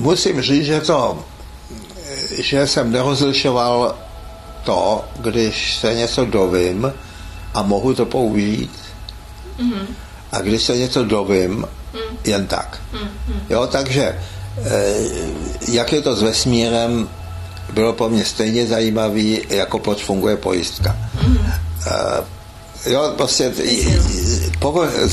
musím říct, že to, že jsem nerozlišoval to, když se něco dovím a mohu to použít, mm-hmm. a když se něco dovím, mm. jen tak. Mm-hmm. Jo, takže eh, jak je to s vesmírem, bylo pro mě stejně zajímavý, jako proč funguje pojistka. Mm-hmm. Jo, prostě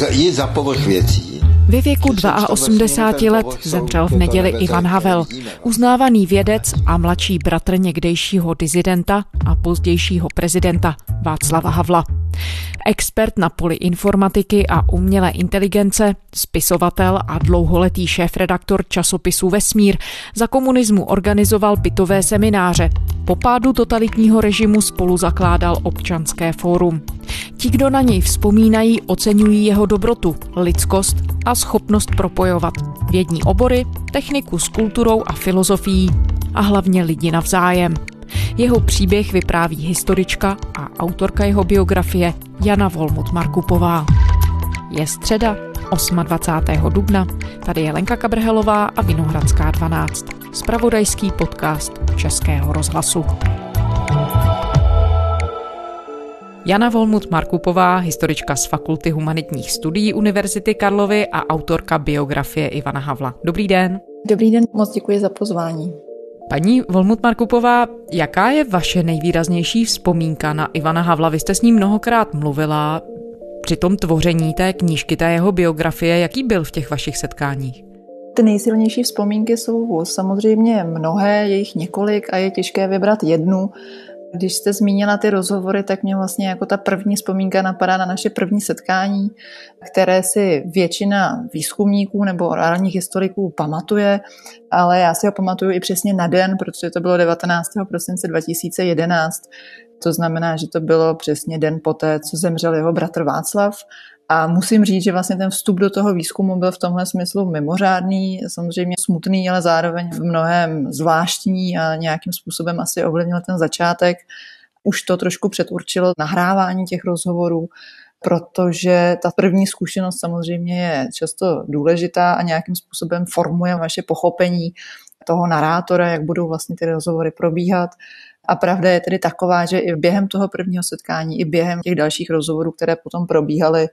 jít za povrch věcí ve věku 82 let zemřel v neděli Ivan Havel, uznávaný vědec a mladší bratr někdejšího dizidenta a pozdějšího prezidenta Václava Havla. Expert na poli informatiky a umělé inteligence, spisovatel a dlouholetý šéf-redaktor časopisu Vesmír za komunismu organizoval bytové semináře. Po pádu totalitního režimu spolu zakládal občanské fórum. Ti, kdo na něj vzpomínají, oceňují jeho dobrotu, lidskost a schopnost propojovat vědní obory, techniku s kulturou a filozofií a hlavně lidi navzájem. Jeho příběh vypráví historička a autorka jeho biografie Jana Volmut Markupová. Je středa 28. dubna, tady je Lenka Kabrhelová a Vinohradská 12, spravodajský podcast Českého rozhlasu. Jana Volmut Markupová, historička z Fakulty humanitních studií Univerzity Karlovy a autorka biografie Ivana Havla. Dobrý den. Dobrý den, moc děkuji za pozvání. Paní Volmut Markupová, jaká je vaše nejvýraznější vzpomínka na Ivana Havla? Vy jste s ním mnohokrát mluvila při tom tvoření té knížky, té jeho biografie. Jaký byl v těch vašich setkáních? Ty nejsilnější vzpomínky jsou samozřejmě mnohé, je jich několik a je těžké vybrat jednu. Když jste zmínila ty rozhovory, tak mě vlastně jako ta první vzpomínka napadá na naše první setkání, které si většina výzkumníků nebo orálních historiků pamatuje, ale já si ho pamatuju i přesně na den, protože to bylo 19. prosince 2011. To znamená, že to bylo přesně den poté, co zemřel jeho bratr Václav a musím říct, že vlastně ten vstup do toho výzkumu byl v tomhle smyslu mimořádný, samozřejmě smutný, ale zároveň v mnohem zvláštní a nějakým způsobem asi ovlivnil ten začátek. Už to trošku předurčilo nahrávání těch rozhovorů, protože ta první zkušenost samozřejmě je často důležitá a nějakým způsobem formuje vaše pochopení toho narátora, jak budou vlastně ty rozhovory probíhat. A pravda je tedy taková, že i během toho prvního setkání, i během těch dalších rozhovorů, které potom probíhaly,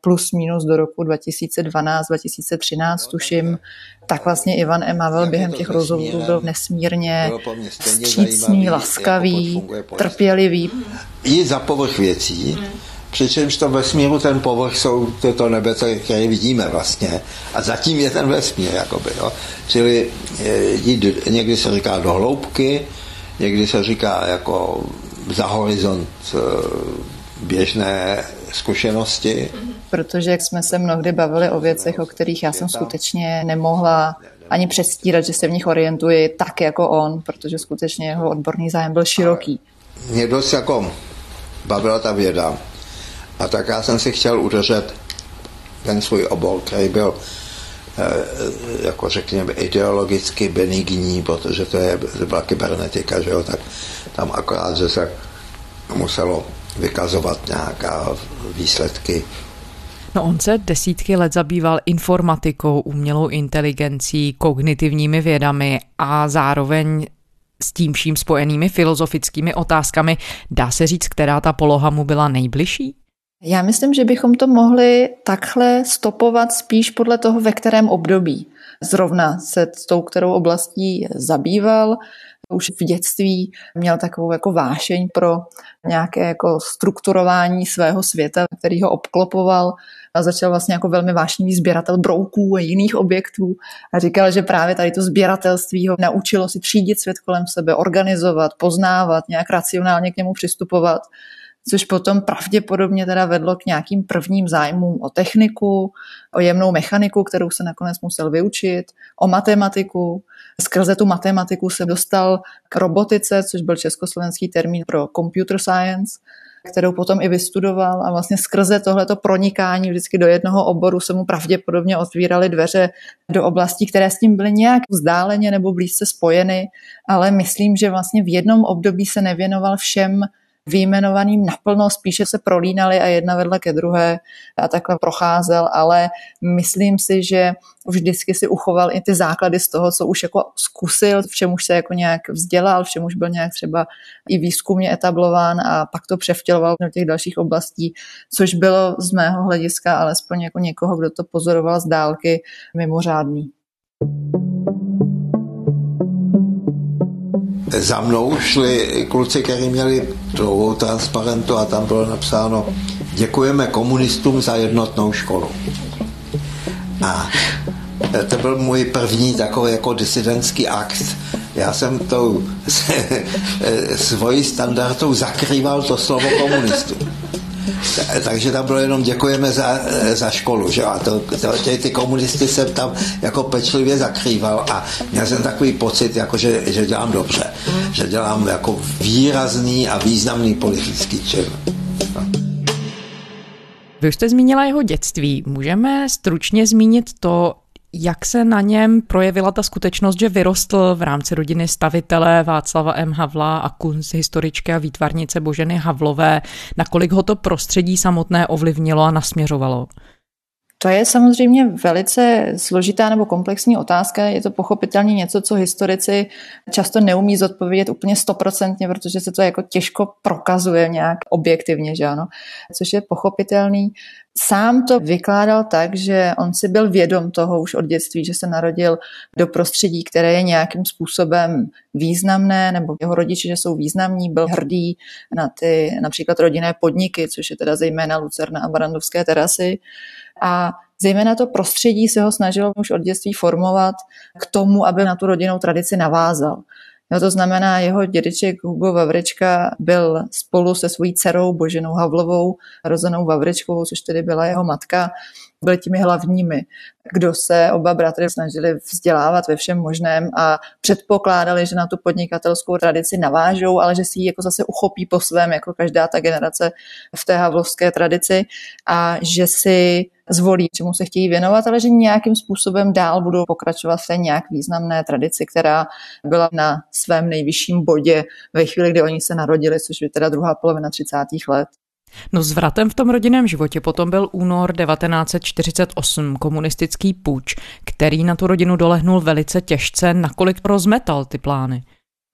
plus minus do roku 2012, 2013 tuším, tak vlastně Ivan Emavel během těch rozhovorů byl nesmírně vstřícný, jako laskavý, trpělivý. I za povrch věcí, přičemž to vesmíru ten povrch jsou tyto nebe, které vidíme vlastně. A zatím je ten vesmír, jakoby, jo. Čili jít, někdy se říká do hloubky, někdy se říká jako za horizont eh, běžné zkušenosti. Protože jak jsme se mnohdy bavili o věcech, o kterých já jsem skutečně nemohla ani předstírat, že se v nich orientuji tak jako on, protože skutečně jeho odborný zájem byl široký. Mě dost jako bavila ta věda. A tak já jsem si chtěl udržet ten svůj obor, který byl Eh, jako řekněme ideologicky benigní, protože to, je, byla kybernetika, že jo, tak tam akorát, že se muselo vykazovat nějaká výsledky. No on se desítky let zabýval informatikou, umělou inteligencí, kognitivními vědami a zároveň s tím vším spojenými filozofickými otázkami. Dá se říct, která ta poloha mu byla nejbližší? Já myslím, že bychom to mohli takhle stopovat spíš podle toho, ve kterém období zrovna se s tou kterou oblastí zabýval. Už v dětství měl takovou jako vášeň pro nějaké jako strukturování svého světa, který ho obklopoval a začal vlastně jako velmi vášnivý sběratel brouků a jiných objektů a říkal, že právě tady to sběratelství ho naučilo si třídit svět kolem sebe, organizovat, poznávat, nějak racionálně k němu přistupovat což potom pravděpodobně teda vedlo k nějakým prvním zájmům o techniku, o jemnou mechaniku, kterou se nakonec musel vyučit, o matematiku. Skrze tu matematiku se dostal k robotice, což byl československý termín pro computer science, kterou potom i vystudoval a vlastně skrze tohleto pronikání vždycky do jednoho oboru se mu pravděpodobně otvíraly dveře do oblastí, které s tím byly nějak vzdáleně nebo blízce spojeny, ale myslím, že vlastně v jednom období se nevěnoval všem výjmenovaným naplno, spíše se prolínali a jedna vedle ke druhé a takhle procházel, ale myslím si, že vždycky si uchoval i ty základy z toho, co už jako zkusil, v čem už se jako nějak vzdělal, v čem už byl nějak třeba i výzkumně etablován a pak to převtěloval do těch dalších oblastí, což bylo z mého hlediska alespoň jako někoho, kdo to pozoroval z dálky, mimořádný. Za mnou šli kluci, kteří měli dlouhou transparentu a tam bylo napsáno děkujeme komunistům za jednotnou školu. A to byl můj první takový jako disidentský akt. Já jsem tou svojí standardou zakrýval to slovo komunistů. Takže tam bylo jenom děkujeme za, za školu, že A to, to, ty, ty komunisty jsem tam jako pečlivě zakrýval a měl jsem takový pocit, jako že, že dělám dobře, že dělám jako výrazný a významný politický čin. Vy už jste zmínila jeho dětství. Můžeme stručně zmínit to, jak se na něm projevila ta skutečnost, že vyrostl v rámci rodiny stavitele Václava M. Havla a kunst historičky a výtvarnice Boženy Havlové, nakolik ho to prostředí samotné ovlivnilo a nasměřovalo? To je samozřejmě velice složitá nebo komplexní otázka. Je to pochopitelně něco, co historici často neumí zodpovědět úplně stoprocentně, protože se to jako těžko prokazuje nějak objektivně, že ano? Což je pochopitelný. Sám to vykládal tak, že on si byl vědom toho už od dětství, že se narodil do prostředí, které je nějakým způsobem významné, nebo jeho rodiče, že jsou významní, byl hrdý na ty například rodinné podniky, což je teda zejména Lucerna a Barandovské terasy. A zejména to prostředí se ho snažilo už od dětství formovat k tomu, aby na tu rodinnou tradici navázal. No to znamená, jeho dědeček Hugo Vavrečka byl spolu se svojí dcerou Boženou Havlovou, rozenou Vavrečkovou, což tedy byla jeho matka, byli těmi hlavními, kdo se oba bratry snažili vzdělávat ve všem možném a předpokládali, že na tu podnikatelskou tradici navážou, ale že si ji jako zase uchopí po svém, jako každá ta generace v té havlovské tradici a že si zvolí, čemu se chtějí věnovat, ale že nějakým způsobem dál budou pokračovat v té nějak významné tradici, která byla na svém nejvyšším bodě ve chvíli, kdy oni se narodili, což je teda druhá polovina 30. let. No zvratem v tom rodinném životě potom byl únor 1948, komunistický půjč, který na tu rodinu dolehnul velice těžce, nakolik rozmetal ty plány.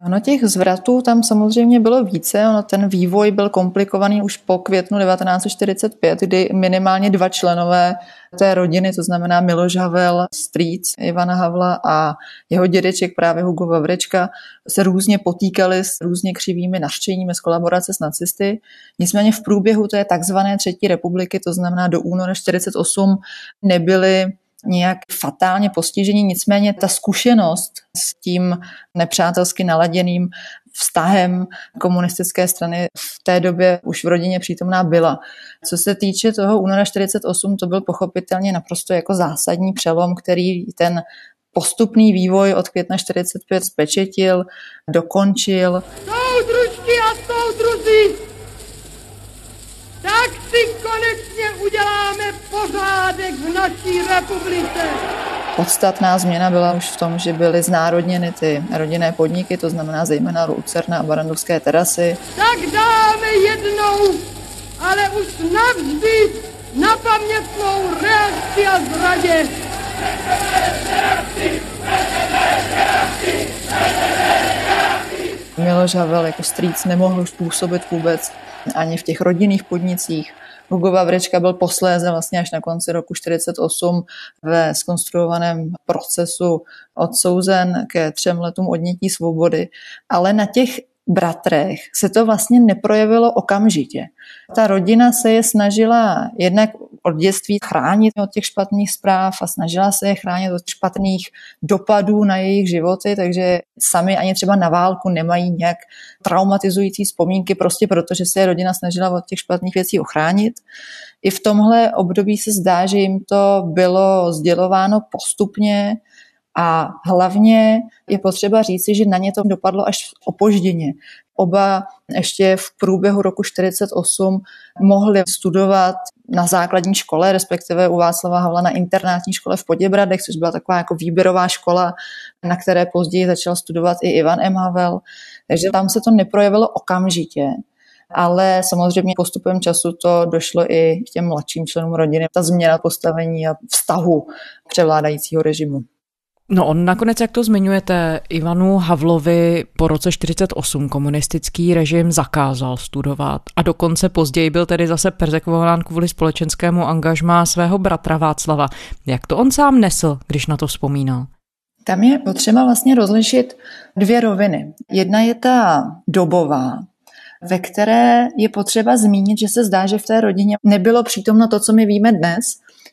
Ano, těch zvratů tam samozřejmě bylo více. Ono, ten vývoj byl komplikovaný už po květnu 1945, kdy minimálně dva členové té rodiny, to znamená Miloš Havel, strýc Ivana Havla a jeho dědeček právě Hugo Vavrečka, se různě potýkali s různě křivými naštěními z kolaborace s nacisty. Nicméně v průběhu té takzvané třetí republiky, to znamená do února 1948, nebyly nějak fatálně postižení, nicméně ta zkušenost s tím nepřátelsky naladěným vztahem komunistické strany v té době už v rodině přítomná byla. Co se týče toho února 48, to byl pochopitelně naprosto jako zásadní přelom, který ten postupný vývoj od května 45 spečetil, dokončil. Soudružky a soudruzi, tak si konečně uděláme pořádek v naší republice. Podstatná změna byla už v tom, že byly znárodněny ty rodinné podniky, to znamená zejména Lucerna a Barandovské terasy. Tak dáme jednou, ale už navždy na pamětnou reakci a zradě. Miloš Havel jako strýc nemohl už působit vůbec ani v těch rodinných podnicích. Hugo Vavrečka byl posléze vlastně až na konci roku 48 ve skonstruovaném procesu odsouzen ke třem letům odnětí svobody, ale na těch bratrech se to vlastně neprojevilo okamžitě. Ta rodina se je snažila jednak od dětství chránit od těch špatných zpráv a snažila se je chránit od špatných dopadů na jejich životy, takže sami ani třeba na válku nemají nějak traumatizující vzpomínky, prostě protože se je rodina snažila od těch špatných věcí ochránit. I v tomhle období se zdá, že jim to bylo sdělováno postupně, a hlavně je potřeba říci, že na ně to dopadlo až opožděně. Oba ještě v průběhu roku 48 mohli studovat na základní škole, respektive u Václava Havla na internátní škole v Poděbradech, což byla taková jako výběrová škola, na které později začal studovat i Ivan M. Havel. Takže tam se to neprojevilo okamžitě. ale samozřejmě postupem času to došlo i k těm mladším členům rodiny, ta změna postavení a vztahu převládajícího režimu. No on nakonec, jak to zmiňujete, Ivanu Havlovi po roce 48 komunistický režim zakázal studovat a dokonce později byl tedy zase persekvován kvůli společenskému angažmá svého bratra Václava. Jak to on sám nesl, když na to vzpomínal? Tam je potřeba vlastně rozlišit dvě roviny. Jedna je ta dobová, ve které je potřeba zmínit, že se zdá, že v té rodině nebylo přítomno to, co my víme dnes,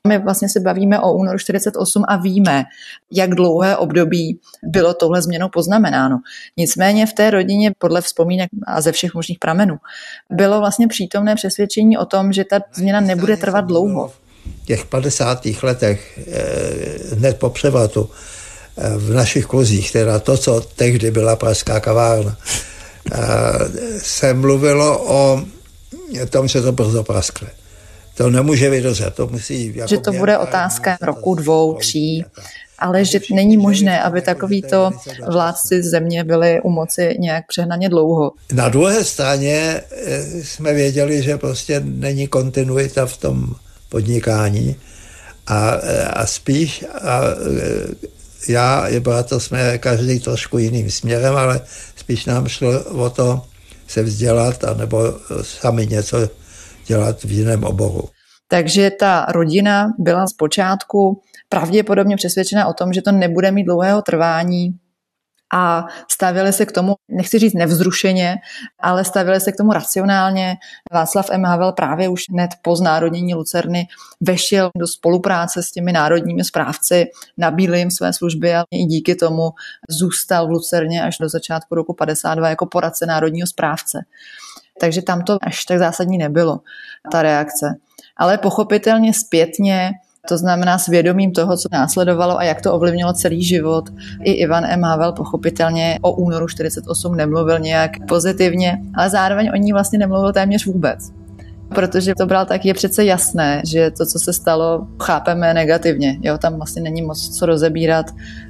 my vlastně se bavíme o únoru 48 a víme, jak dlouhé období bylo tohle změnou poznamenáno. Nicméně v té rodině, podle vzpomínek a ze všech možných pramenů, bylo vlastně přítomné přesvědčení o tom, že ta změna nebude trvat dlouho. V těch 50. letech, eh, hned po převratu, eh, v našich kozích, teda to, co tehdy byla pražská kavárna, eh, se mluvilo o tom, že to brzo praskne to nemůže vydržet, to musí... Jako že to bude otázka roku, dvou, tří, ale že není možné, aby takovýto vládci země byli u moci nějak přehnaně dlouho. Na druhé straně eh, jsme věděli, že prostě není kontinuita v tom podnikání a, eh, a spíš a eh, já i bratr jsme každý trošku jiným směrem, ale spíš nám šlo o to se vzdělat anebo sami něco dělat v jiném oboru. Takže ta rodina byla zpočátku pravděpodobně přesvědčena o tom, že to nebude mít dlouhého trvání a stavili se k tomu, nechci říct nevzrušeně, ale stavili se k tomu racionálně. Václav M. Havel právě už hned po znárodnění Lucerny vešel do spolupráce s těmi národními správci, nabídli jim své služby a i díky tomu zůstal v Lucerně až do začátku roku 52 jako poradce národního správce. Takže tam to až tak zásadní nebylo, ta reakce. Ale pochopitelně zpětně to znamená s vědomím toho, co následovalo a jak to ovlivnilo celý život. I Ivan M. Havel pochopitelně o únoru 48 nemluvil nějak pozitivně, ale zároveň o ní vlastně nemluvil téměř vůbec. Protože to bral tak, je přece jasné, že to, co se stalo, chápeme negativně. Jo, tam vlastně není moc co rozebírat.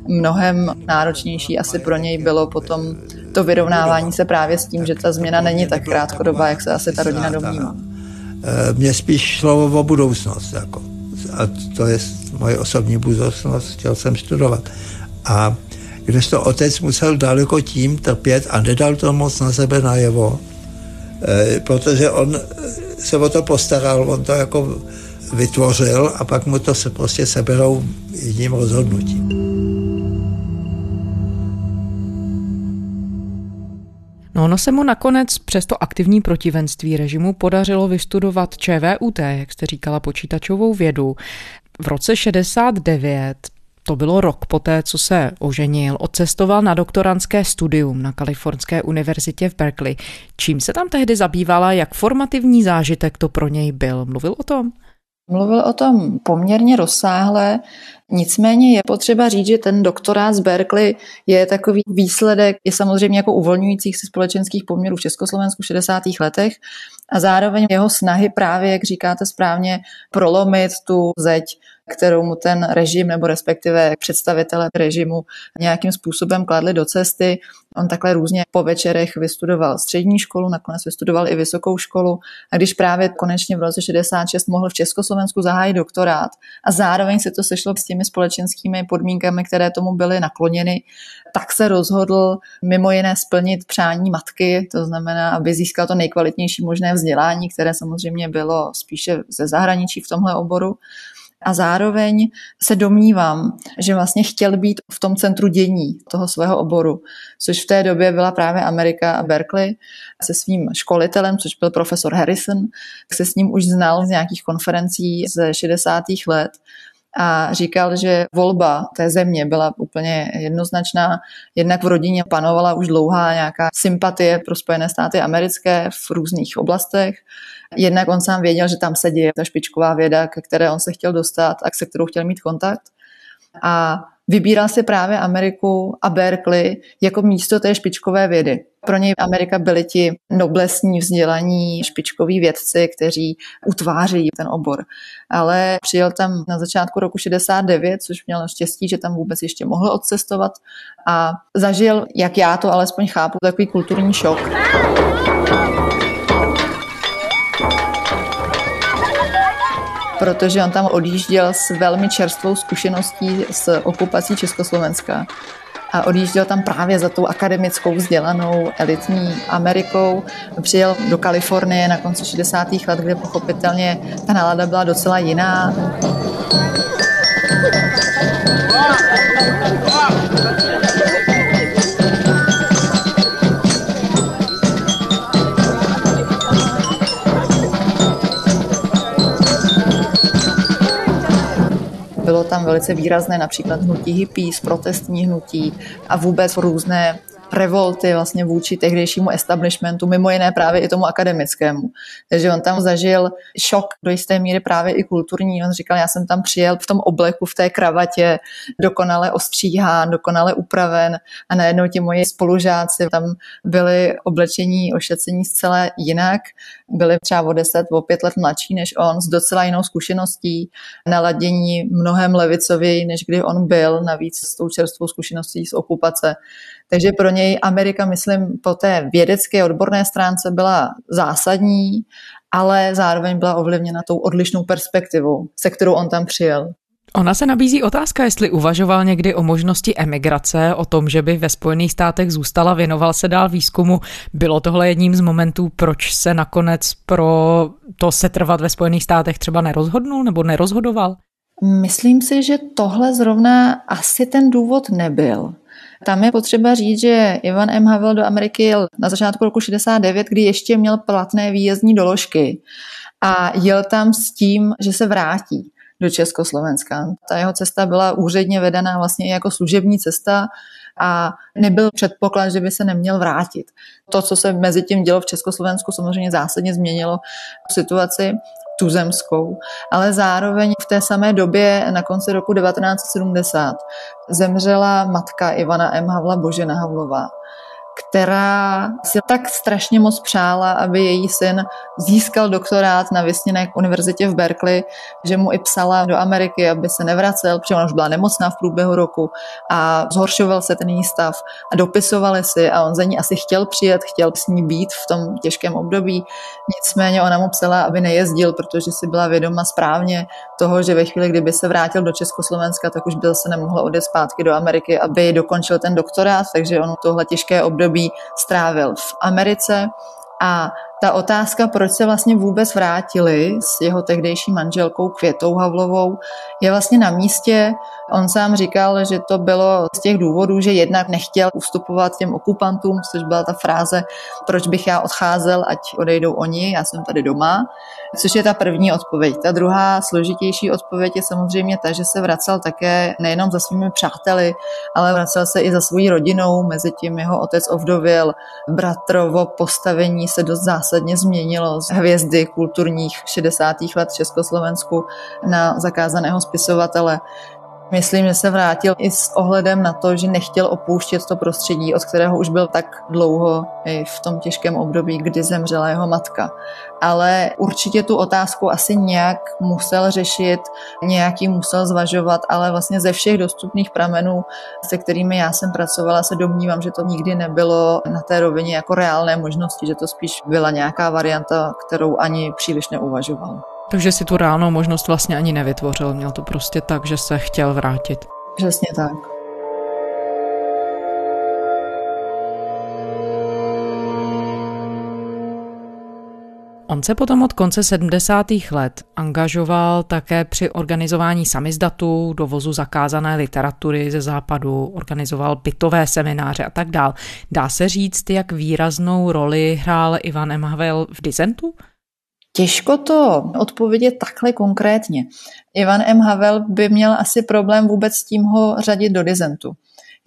Mnohem náročnější asi pro něj bylo potom to vyrovnávání se právě s tím, že ta změna není tak krátkodobá, jak se asi ta rodina domnívá. Eh, Mně spíš šlo o budoucnost. Jako. A to je moje osobní budoucnost, chtěl jsem studovat. A když to otec musel daleko tím trpět a nedal to moc na sebe najevo, eh, protože on se o to postaral, on to jako vytvořil a pak mu to se prostě seberou jedním rozhodnutím. No ono se mu nakonec přes to aktivní protivenství režimu podařilo vystudovat ČVUT, jak jste říkala, počítačovou vědu. V roce 69 to bylo rok poté, co se oženil, odcestoval na doktorantské studium na Kalifornské univerzitě v Berkeley. Čím se tam tehdy zabývala, jak formativní zážitek to pro něj byl? Mluvil o tom? Mluvil o tom poměrně rozsáhle, nicméně je potřeba říct, že ten doktorát z Berkeley je takový výsledek, je samozřejmě jako uvolňujících se společenských poměrů v Československu v 60. letech a zároveň jeho snahy právě, jak říkáte správně, prolomit tu zeď kterou mu ten režim nebo respektive představitele režimu nějakým způsobem kladli do cesty. On takhle různě po večerech vystudoval střední školu, nakonec vystudoval i vysokou školu a když právě konečně v roce 66 mohl v Československu zahájit doktorát a zároveň se to sešlo s těmi společenskými podmínkami, které tomu byly nakloněny, tak se rozhodl mimo jiné splnit přání matky, to znamená, aby získal to nejkvalitnější možné vzdělání, které samozřejmě bylo spíše ze zahraničí v tomhle oboru. A zároveň se domnívám, že vlastně chtěl být v tom centru dění toho svého oboru, což v té době byla právě Amerika a Berkeley se svým školitelem, což byl profesor Harrison, se s ním už znal z nějakých konferencí ze 60. let a říkal, že volba té země byla úplně jednoznačná. Jednak v rodině panovala už dlouhá nějaká sympatie pro Spojené státy americké v různých oblastech Jednak on sám věděl, že tam se děje ta špičková věda, ke které on se chtěl dostat a se kterou chtěl mít kontakt. A vybíral si právě Ameriku a Berkeley jako místo té špičkové vědy. Pro něj Amerika byli ti noblesní vzdělaní špičkoví vědci, kteří utváří ten obor. Ale přijel tam na začátku roku 69, což měl štěstí, že tam vůbec ještě mohl odcestovat a zažil, jak já to alespoň chápu, takový kulturní šok. Protože on tam odjížděl s velmi čerstvou zkušeností s okupací Československa a odjížděl tam právě za tou akademickou vzdělanou elitní Amerikou. Přijel do Kalifornie na konci 60. let, kde pochopitelně ta nálada byla docela jiná. Bylo tam velice výrazné například hnutí hippies, protestní hnutí a vůbec různé revolty vlastně vůči tehdejšímu establishmentu, mimo jiné právě i tomu akademickému. Takže on tam zažil šok do jisté míry právě i kulturní. On říkal, já jsem tam přijel v tom obleku, v té kravatě, dokonale ostříhán, dokonale upraven a najednou ti moji spolužáci tam byli oblečení, ošacení zcela jinak. Byli třeba o deset, o pět let mladší než on, s docela jinou zkušeností, naladění mnohem levicověji, než kdy on byl, navíc s tou čerstvou zkušeností z okupace. Takže pro něj Amerika, myslím, po té vědecké odborné stránce byla zásadní, ale zároveň byla ovlivněna tou odlišnou perspektivou, se kterou on tam přijel. Ona se nabízí otázka, jestli uvažoval někdy o možnosti emigrace, o tom, že by ve Spojených státech zůstala, věnoval se dál výzkumu. Bylo tohle jedním z momentů, proč se nakonec pro to setrvat ve Spojených státech třeba nerozhodnul nebo nerozhodoval? Myslím si, že tohle zrovna asi ten důvod nebyl. Tam je potřeba říct, že Ivan M. Havel do Ameriky jel na začátku roku 69, kdy ještě měl platné výjezdní doložky a jel tam s tím, že se vrátí do Československa. Ta jeho cesta byla úředně vedená vlastně jako služební cesta a nebyl předpoklad, že by se neměl vrátit. To, co se mezi tím dělo v Československu, samozřejmě zásadně změnilo situaci tuzemskou, ale zároveň v té samé době na konci roku 1970 zemřela matka Ivana M. Havla Božena Havlová která si tak strašně moc přála, aby její syn získal doktorát na vysněné univerzitě v Berkeley, že mu i psala do Ameriky, aby se nevracel, protože ona už byla nemocná v průběhu roku a zhoršoval se ten její stav a dopisovali si a on za ní asi chtěl přijet, chtěl s ní být v tom těžkém období. Nicméně ona mu psala, aby nejezdil, protože si byla vědoma správně toho, že ve chvíli, kdyby se vrátil do Československa, tak už by se nemohlo odjet zpátky do Ameriky, aby dokončil ten doktorát, takže on tohle těžké období období strávil v Americe a ta otázka, proč se vlastně vůbec vrátili s jeho tehdejší manželkou Květou Havlovou, je vlastně na místě. On sám říkal, že to bylo z těch důvodů, že jednak nechtěl ustupovat těm okupantům, což byla ta fráze, proč bych já odcházel, ať odejdou oni, já jsem tady doma což je ta první odpověď. Ta druhá složitější odpověď je samozřejmě ta, že se vracel také nejenom za svými přáteli, ale vracel se i za svojí rodinou, mezi tím jeho otec ovdověl, bratrovo postavení se dost zásadně změnilo z hvězdy kulturních 60. let Československu na zakázaného spisovatele. Myslím, že se vrátil i s ohledem na to, že nechtěl opouštět to prostředí, od kterého už byl tak dlouho i v tom těžkém období, kdy zemřela jeho matka. Ale určitě tu otázku asi nějak musel řešit, nějaký musel zvažovat, ale vlastně ze všech dostupných pramenů, se kterými já jsem pracovala, se domnívám, že to nikdy nebylo na té rovině jako reálné možnosti, že to spíš byla nějaká varianta, kterou ani příliš neuvažoval. Takže si tu reálnou možnost vlastně ani nevytvořil, měl to prostě tak, že se chtěl vrátit. Přesně tak. On se potom od konce 70. let angažoval také při organizování samizdatů, dovozu zakázané literatury ze západu, organizoval bytové semináře a tak dál. Dá se říct, jak výraznou roli hrál Ivan M. Havel v dizentu? Těžko to odpovědět takhle konkrétně. Ivan M. Havel by měl asi problém vůbec s tím ho řadit do dizentu.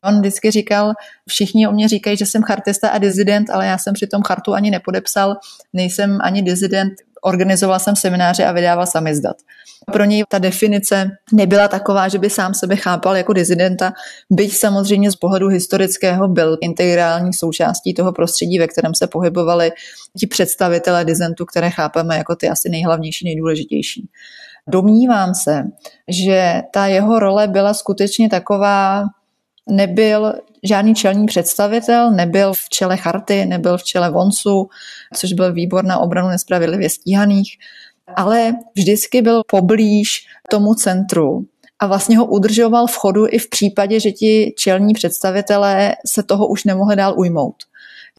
On vždycky říkal, všichni o mě říkají, že jsem chartista a dizident, ale já jsem při tom chartu ani nepodepsal, nejsem ani dizident, organizoval jsem semináře a vydával samizdat. Pro něj ta definice nebyla taková, že by sám sebe chápal jako dizidenta, byť samozřejmě z pohledu historického byl integrální součástí toho prostředí, ve kterém se pohybovali ti představitelé dizentu, které chápeme jako ty asi nejhlavnější, nejdůležitější. Domnívám se, že ta jeho role byla skutečně taková, nebyl žádný čelní představitel, nebyl v čele charty, nebyl v čele vonsu, což byl výbor na obranu nespravedlivě stíhaných, ale vždycky byl poblíž tomu centru a vlastně ho udržoval v chodu i v případě, že ti čelní představitelé se toho už nemohli dál ujmout.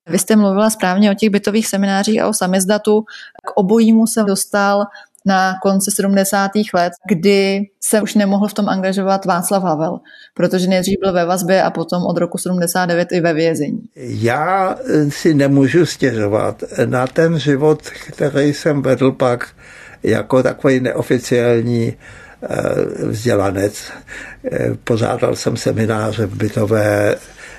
Vy jste mluvila správně o těch bytových seminářích a o samizdatu. K obojímu se dostal na konci 70. let, kdy se už nemohl v tom angažovat Václav Havel, protože nejdřív byl ve vazbě a potom od roku 79 i ve vězení. Já si nemůžu stěžovat na ten život, který jsem vedl pak jako takový neoficiální eh, vzdělanec. Eh, pořádal jsem semináře v bytové,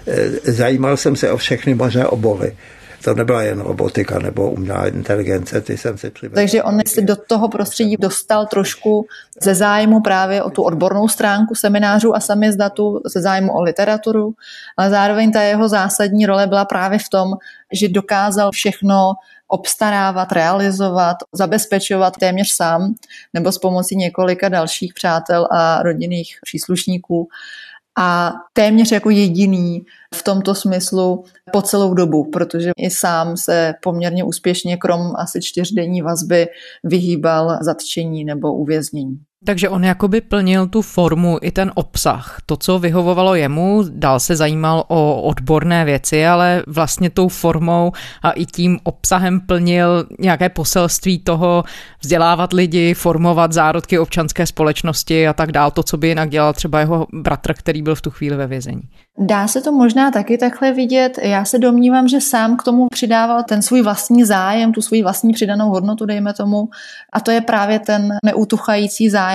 eh, zajímal jsem se o všechny možné obory to nebyla jen robotika nebo umělá inteligence, ty jsem si přivedl. Takže on se do toho prostředí dostal trošku ze zájmu právě o tu odbornou stránku seminářů a samizdatu, ze zájmu o literaturu, ale zároveň ta jeho zásadní role byla právě v tom, že dokázal všechno obstarávat, realizovat, zabezpečovat téměř sám nebo s pomocí několika dalších přátel a rodinných příslušníků a téměř jako jediný v tomto smyslu po celou dobu, protože i sám se poměrně úspěšně krom asi čtyřdenní vazby vyhýbal zatčení nebo uvěznění. Takže on jakoby plnil tu formu i ten obsah. To, co vyhovovalo jemu, dál se zajímal o odborné věci, ale vlastně tou formou a i tím obsahem plnil nějaké poselství toho vzdělávat lidi, formovat zárodky občanské společnosti a tak dál. To, co by jinak dělal třeba jeho bratr, který byl v tu chvíli ve vězení. Dá se to možná taky takhle vidět. Já se domnívám, že sám k tomu přidával ten svůj vlastní zájem, tu svůj vlastní přidanou hodnotu, dejme tomu. A to je právě ten neutuchající zájem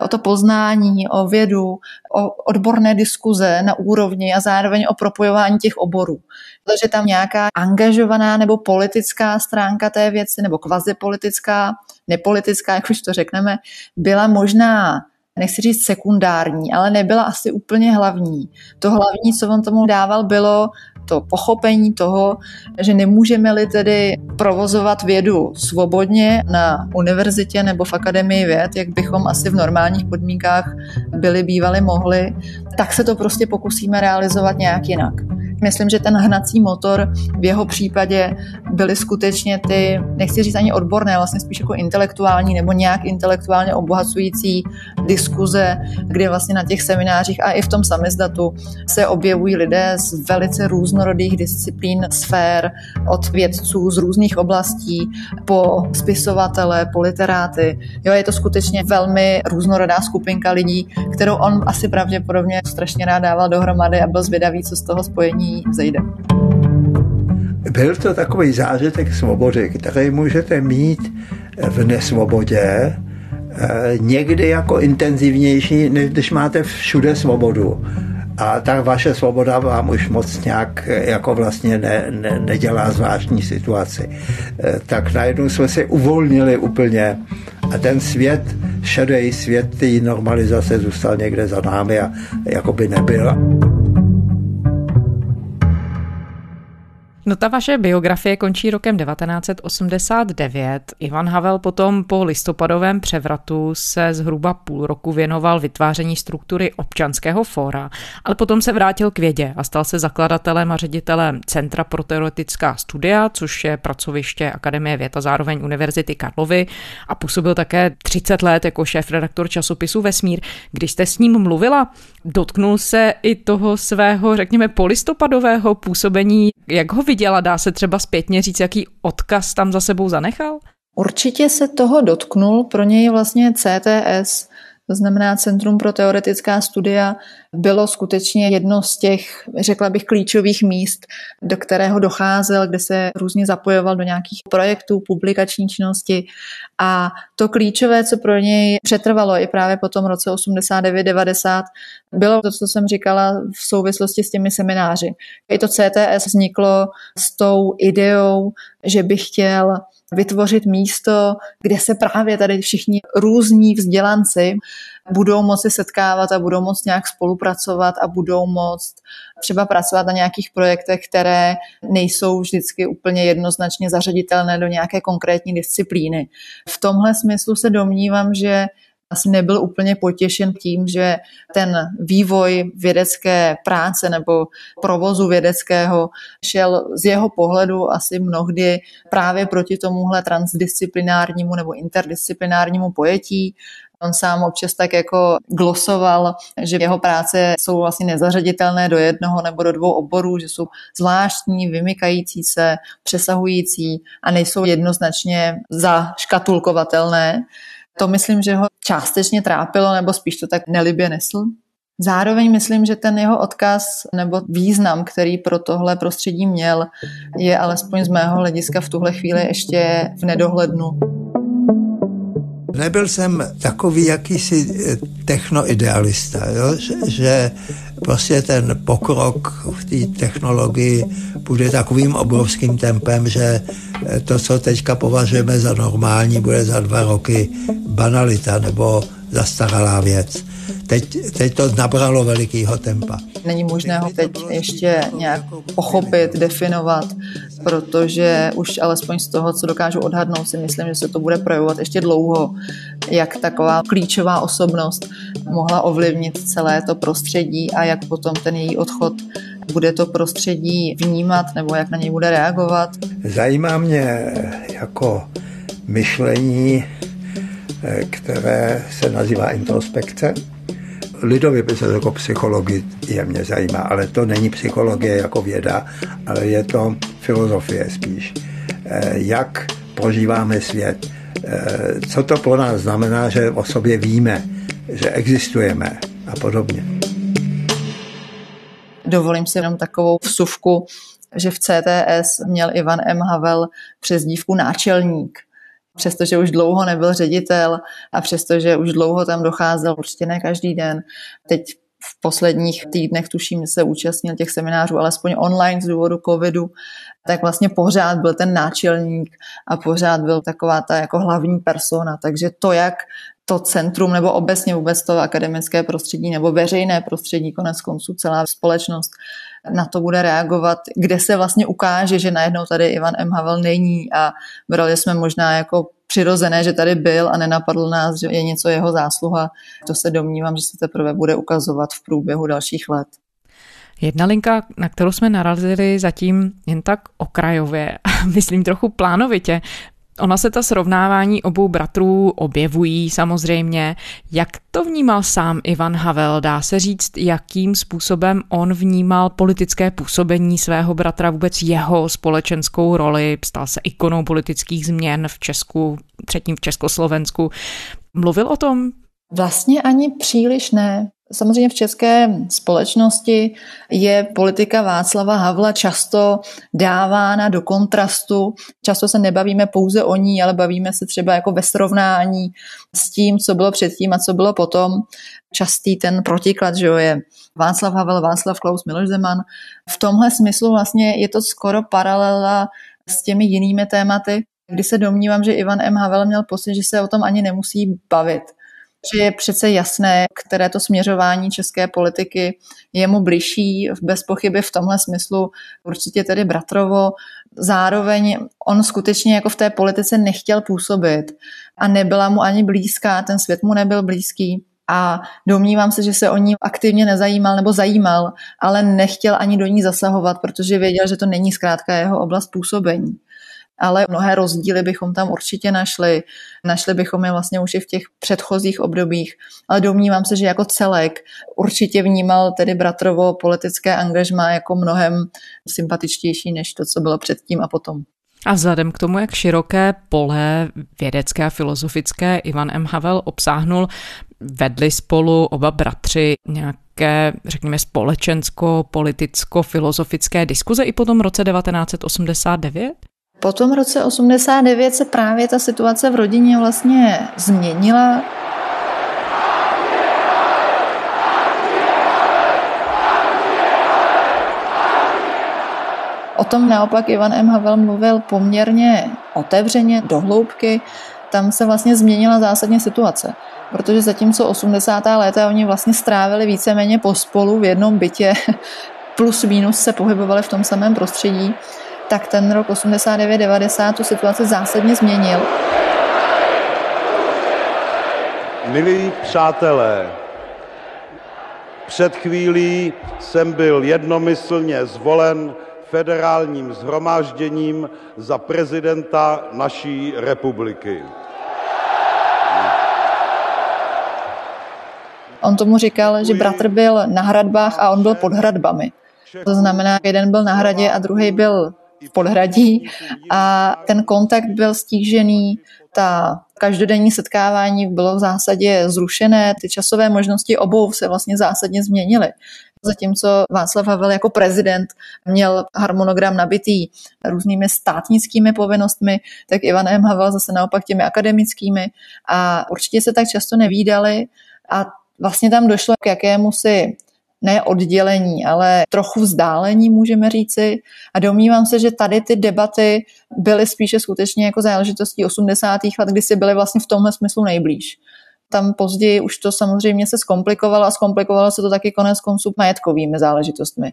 o to poznání, o vědu, o odborné diskuze na úrovni a zároveň o propojování těch oborů. Protože tam nějaká angažovaná nebo politická stránka té věci, nebo kvazi politická, nepolitická, jak už to řekneme, byla možná nechci říct sekundární, ale nebyla asi úplně hlavní. To hlavní, co on tomu dával, bylo to pochopení toho, že nemůžeme-li tedy provozovat vědu svobodně na univerzitě nebo v akademii věd, jak bychom asi v normálních podmínkách byli bývali mohli, tak se to prostě pokusíme realizovat nějak jinak. Myslím, že ten hnací motor v jeho případě byly skutečně ty, nechci říct ani odborné, vlastně spíš jako intelektuální nebo nějak intelektuálně obohacující diskuze, kde vlastně na těch seminářích a i v tom samizdatu se objevují lidé z velice různorodých disciplín, sfér, od vědců z různých oblastí po spisovatele, po literáty. Jo, je to skutečně velmi různorodá skupinka lidí, kterou on asi pravděpodobně strašně rád dával dohromady a byl zvědavý, co z toho spojení vzejde. Byl to takový zážitek svobody, který můžete mít v nesvobodě, eh, někdy jako intenzivnější, než když máte všude svobodu. A ta vaše svoboda vám už moc nějak eh, jako vlastně ne, ne, nedělá zvláštní situaci. Eh, tak najednou jsme se uvolnili úplně a ten svět, šedý svět té normalizace zůstal někde za námi a jako by nebyl. No ta vaše biografie končí rokem 1989. Ivan Havel potom po listopadovém převratu se zhruba půl roku věnoval vytváření struktury občanského fóra, ale potom se vrátil k vědě a stal se zakladatelem a ředitelem Centra pro teoretická studia, což je pracoviště Akademie věd a zároveň Univerzity Karlovy a působil také 30 let jako šéf-redaktor časopisu Vesmír. Když jste s ním mluvila, dotknul se i toho svého, řekněme, polistopadového působení, jak ho viděla? Dá se třeba zpětně říct, jaký odkaz tam za sebou zanechal? Určitě se toho dotknul. Pro něj vlastně CTS to znamená Centrum pro teoretická studia, bylo skutečně jedno z těch, řekla bych, klíčových míst, do kterého docházel, kde se různě zapojoval do nějakých projektů, publikační činnosti. A to klíčové, co pro něj přetrvalo i právě po tom roce 89-90, bylo to, co jsem říkala v souvislosti s těmi semináři. I to CTS vzniklo s tou ideou, že by chtěl vytvořit místo, kde se právě tady všichni různí vzdělanci budou moci setkávat a budou moct nějak spolupracovat a budou moct třeba pracovat na nějakých projektech, které nejsou vždycky úplně jednoznačně zařaditelné do nějaké konkrétní disciplíny. V tomhle smyslu se domnívám, že asi nebyl úplně potěšen tím, že ten vývoj vědecké práce nebo provozu vědeckého šel z jeho pohledu asi mnohdy právě proti tomuhle transdisciplinárnímu nebo interdisciplinárnímu pojetí. On sám občas tak jako glosoval, že jeho práce jsou vlastně nezařaditelné do jednoho nebo do dvou oborů, že jsou zvláštní, vymykající se, přesahující a nejsou jednoznačně zaškatulkovatelné. To myslím, že ho částečně trápilo, nebo spíš to tak nelibě nesl. Zároveň myslím, že ten jeho odkaz nebo význam, který pro tohle prostředí měl, je alespoň z mého hlediska v tuhle chvíli ještě v nedohlednu. Nebyl jsem takový jakýsi eh, technoidealista, jo? Že, že prostě ten pokrok v té technologii bude takovým obrovským tempem, že eh, to, co teďka považujeme za normální, bude za dva roky banalita nebo zastaralá věc. Teď, teď to nabralo velikého tempa. Není možné ho teď ještě nějak pochopit, definovat, protože už alespoň z toho, co dokážu odhadnout, si myslím, že se to bude projevovat ještě dlouho, jak taková klíčová osobnost mohla ovlivnit celé to prostředí a jak potom ten její odchod bude to prostředí vnímat nebo jak na něj bude reagovat. Zajímá mě jako myšlení, eh, které se nazývá introspekce lidově by se jako psychologie mě zajímá, ale to není psychologie jako věda, ale je to filozofie spíš. Eh, jak prožíváme svět, eh, co to pro nás znamená, že o sobě víme, že existujeme a podobně. Dovolím si jenom takovou vsuvku, že v CTS měl Ivan M. Havel přezdívku náčelník přestože už dlouho nebyl ředitel a přestože už dlouho tam docházel, určitě ne každý den. Teď v posledních týdnech, tuším, se účastnil těch seminářů, alespoň online z důvodu covidu, tak vlastně pořád byl ten náčelník a pořád byl taková ta jako hlavní persona. Takže to, jak to centrum nebo obecně vůbec to akademické prostředí nebo veřejné prostředí, konec konců celá společnost na to bude reagovat, kde se vlastně ukáže, že najednou tady Ivan M. Havel není a brali jsme možná jako přirozené, že tady byl a nenapadl nás, že je něco jeho zásluha. To se domnívám, že se teprve bude ukazovat v průběhu dalších let. Jedna linka, na kterou jsme narazili zatím jen tak okrajově, myslím trochu plánovitě, Ona se ta srovnávání obou bratrů objevují samozřejmě. Jak to vnímal sám Ivan Havel? Dá se říct, jakým způsobem on vnímal politické působení svého bratra, vůbec jeho společenskou roli? Stal se ikonou politických změn v Česku, třetím v Československu. Mluvil o tom? Vlastně ani příliš ne. Samozřejmě v české společnosti je politika Václava Havla často dávána do kontrastu. Často se nebavíme pouze o ní, ale bavíme se třeba jako ve srovnání s tím, co bylo předtím a co bylo potom. Častý ten protiklad, že jo, je Václav Havel, Václav Klaus, Miloš Zeman. V tomhle smyslu vlastně je to skoro paralela s těmi jinými tématy, kdy se domnívám, že Ivan M. Havel měl pocit, že se o tom ani nemusí bavit že je přece jasné, které to směřování české politiky je mu bližší, bez pochyby v tomhle smyslu určitě tedy Bratrovo. Zároveň on skutečně jako v té politice nechtěl působit a nebyla mu ani blízká, ten svět mu nebyl blízký a domnívám se, že se o ní aktivně nezajímal nebo zajímal, ale nechtěl ani do ní zasahovat, protože věděl, že to není zkrátka jeho oblast působení ale mnohé rozdíly bychom tam určitě našli. Našli bychom je vlastně už i v těch předchozích obdobích, ale domnívám se, že jako celek určitě vnímal tedy bratrovo politické angažma jako mnohem sympatičtější než to, co bylo předtím a potom. A vzhledem k tomu, jak široké pole vědecké a filozofické Ivan M. Havel obsáhnul, vedli spolu oba bratři nějaké, řekněme, společensko-politicko-filozofické diskuze i po tom roce 1989? Po tom roce 89 se právě ta situace v rodině vlastně změnila. O tom naopak Ivan M. Havel mluvil poměrně otevřeně, dohloubky. Tam se vlastně změnila zásadně situace. Protože zatímco 80. léta oni vlastně strávili víceméně pospolu v jednom bytě, plus minus se pohybovali v tom samém prostředí, tak ten rok 89-90 tu situaci zásadně změnil. Milí přátelé, před chvílí jsem byl jednomyslně zvolen federálním zhromážděním za prezidenta naší republiky. On tomu říkal, že bratr byl na hradbách a on byl pod hradbami. To znamená, jeden byl na hradě a druhý byl v podhradí a ten kontakt byl stížený, ta každodenní setkávání bylo v zásadě zrušené, ty časové možnosti obou se vlastně zásadně změnily. Zatímco Václav Havel jako prezident měl harmonogram nabitý různými státnickými povinnostmi, tak Ivan M. Havel zase naopak těmi akademickými a určitě se tak často nevídali a vlastně tam došlo k jakému si ne oddělení, ale trochu vzdálení, můžeme říci. A domnívám se, že tady ty debaty byly spíše skutečně jako záležitostí 80. let, kdy si byly vlastně v tomhle smyslu nejblíž. Tam později už to samozřejmě se zkomplikovalo a zkomplikovalo se to taky konec konců majetkovými záležitostmi.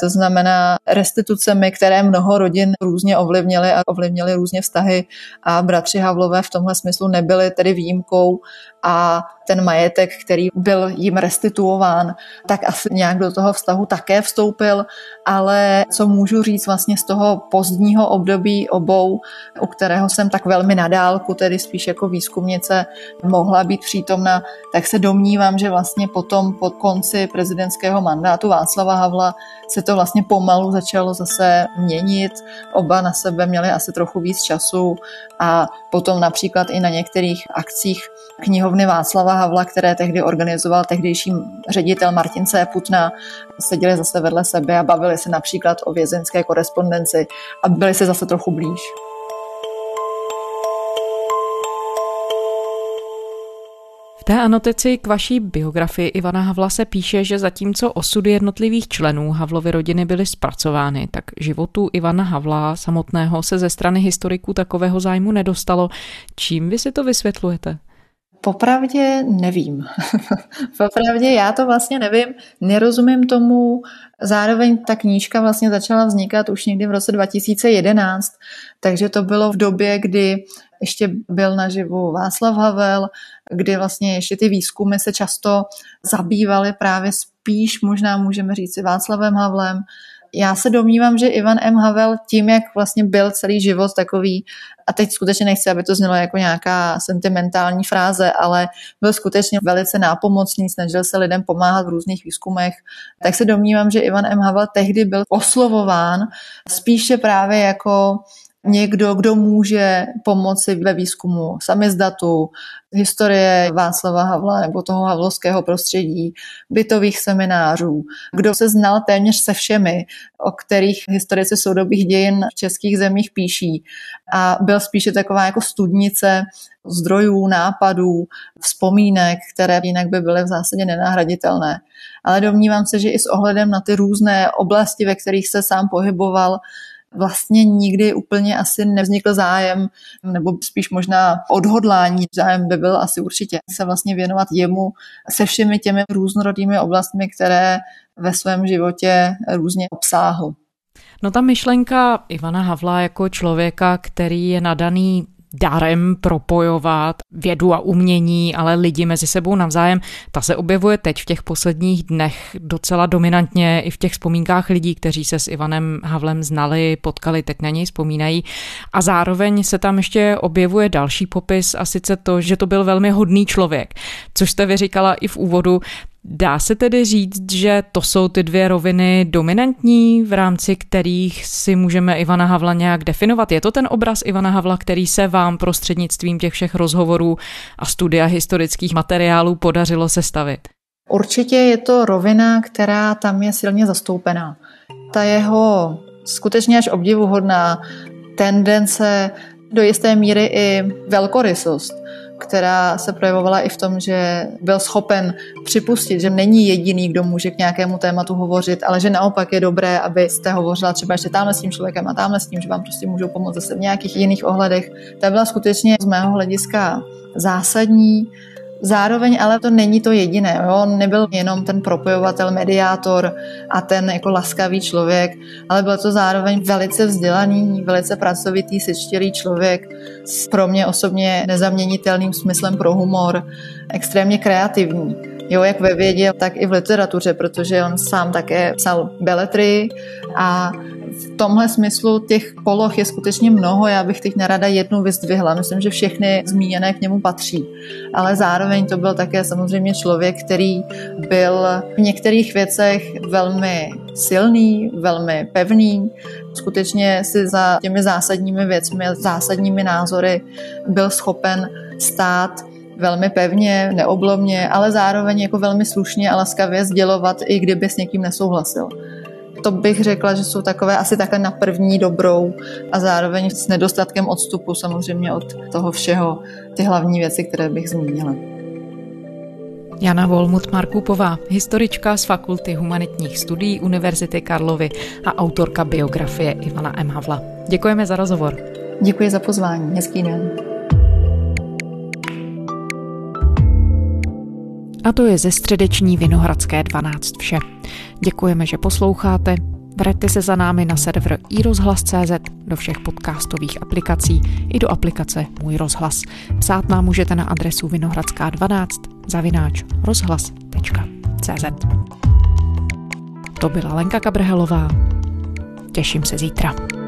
To znamená restitucemi, které mnoho rodin různě ovlivnily a ovlivnily různě vztahy a bratři Havlové v tomhle smyslu nebyli tedy výjimkou a ten majetek, který byl jim restituován, tak asi nějak do toho vztahu také vstoupil, ale co můžu říct vlastně z toho pozdního období obou, u kterého jsem tak velmi nadálku, tedy spíš jako výzkumnice mohla být přítomna, tak se domnívám, že vlastně potom po konci prezidentského mandátu Václava Havla se to vlastně pomalu začalo zase měnit. Oba na sebe měli asi trochu víc času a potom například i na některých akcích knihovny Václava Havla, které tehdy organizoval tehdejší ředitel Martin C. Putna, seděli zase vedle sebe a bavili se například o vězeňské korespondenci a byli se zase trochu blíž. V té anotaci k vaší biografii Ivana Havla se píše, že zatímco osudy jednotlivých členů Havlovy rodiny byly zpracovány, tak životu Ivana Havla samotného se ze strany historiků takového zájmu nedostalo. Čím vy si to vysvětlujete? Popravdě nevím. Popravdě já to vlastně nevím, nerozumím tomu. Zároveň ta knížka vlastně začala vznikat už někdy v roce 2011, takže to bylo v době, kdy ještě byl naživu Václav Havel, kdy vlastně ještě ty výzkumy se často zabývaly právě spíš, možná můžeme říct Václavem Havlem, já se domnívám, že Ivan M. Havel tím, jak vlastně byl celý život takový, a teď skutečně nechci, aby to znělo jako nějaká sentimentální fráze, ale byl skutečně velice nápomocný, snažil se lidem pomáhat v různých výzkumech, tak se domnívám, že Ivan M. Havel tehdy byl oslovován spíše právě jako někdo, kdo může pomoci ve výzkumu samizdatu, historie Václava Havla nebo toho havlovského prostředí, bytových seminářů, kdo se znal téměř se všemi, o kterých historici soudobých dějin v českých zemích píší a byl spíše taková jako studnice zdrojů, nápadů, vzpomínek, které jinak by byly v zásadě nenahraditelné. Ale domnívám se, že i s ohledem na ty různé oblasti, ve kterých se sám pohyboval, vlastně nikdy úplně asi nevznikl zájem, nebo spíš možná odhodlání, zájem by byl asi určitě se vlastně věnovat jemu se všemi těmi různorodými oblastmi, které ve svém životě různě obsáhl. No ta myšlenka Ivana Havla jako člověka, který je nadaný darem propojovat vědu a umění, ale lidi mezi sebou navzájem. Ta se objevuje teď v těch posledních dnech docela dominantně i v těch vzpomínkách lidí, kteří se s Ivanem Havlem znali, potkali, teď na něj vzpomínají. A zároveň se tam ještě objevuje další popis a sice to, že to byl velmi hodný člověk, což jste vyříkala i v úvodu. Dá se tedy říct, že to jsou ty dvě roviny dominantní, v rámci kterých si můžeme Ivana Havla nějak definovat? Je to ten obraz Ivana Havla, který se vám prostřednictvím těch všech rozhovorů a studia historických materiálů podařilo sestavit? Určitě je to rovina, která tam je silně zastoupená. Ta jeho skutečně až obdivuhodná tendence do jisté míry i velkorysost která se projevovala i v tom, že byl schopen připustit, že není jediný, kdo může k nějakému tématu hovořit, ale že naopak je dobré, abyste hovořila třeba ještě tamhle s tím člověkem a tamhle s tím, že vám prostě můžou pomoct zase v nějakých jiných ohledech. To byla skutečně z mého hlediska zásadní. Zároveň ale to není to jediné. Jo? On nebyl jenom ten propojovatel, mediátor a ten jako laskavý člověk, ale byl to zároveň velice vzdělaný, velice pracovitý, sečtělý člověk s pro mě osobně nezaměnitelným smyslem pro humor, extrémně kreativní. Jo, jak ve vědě, tak i v literatuře, protože on sám také psal beletry a v tomhle smyslu těch poloh je skutečně mnoho. Já bych teď nerada jednu vyzdvihla. Myslím, že všechny zmíněné k němu patří. Ale zároveň to byl také samozřejmě člověk, který byl v některých věcech velmi silný, velmi pevný. Skutečně si za těmi zásadními věcmi, zásadními názory byl schopen stát velmi pevně, neoblomně, ale zároveň jako velmi slušně a laskavě sdělovat, i kdyby s někým nesouhlasil. To bych řekla, že jsou takové asi takhle na první dobrou a zároveň s nedostatkem odstupu samozřejmě od toho všeho ty hlavní věci, které bych zmínila. Jana Volmut Markupová, historička z Fakulty humanitních studií Univerzity Karlovy a autorka biografie Ivana M. Havla. Děkujeme za rozhovor. Děkuji za pozvání. Hezký den. A to je ze středeční Vinohradské 12 vše. Děkujeme, že posloucháte. Vraťte se za námi na server iRozhlas.cz, do všech podcastových aplikací i do aplikace Můj rozhlas. Psát nám můžete na adresu vinohradská12 zavináč rozhlas.cz To byla Lenka Kabrhelová. Těším se zítra.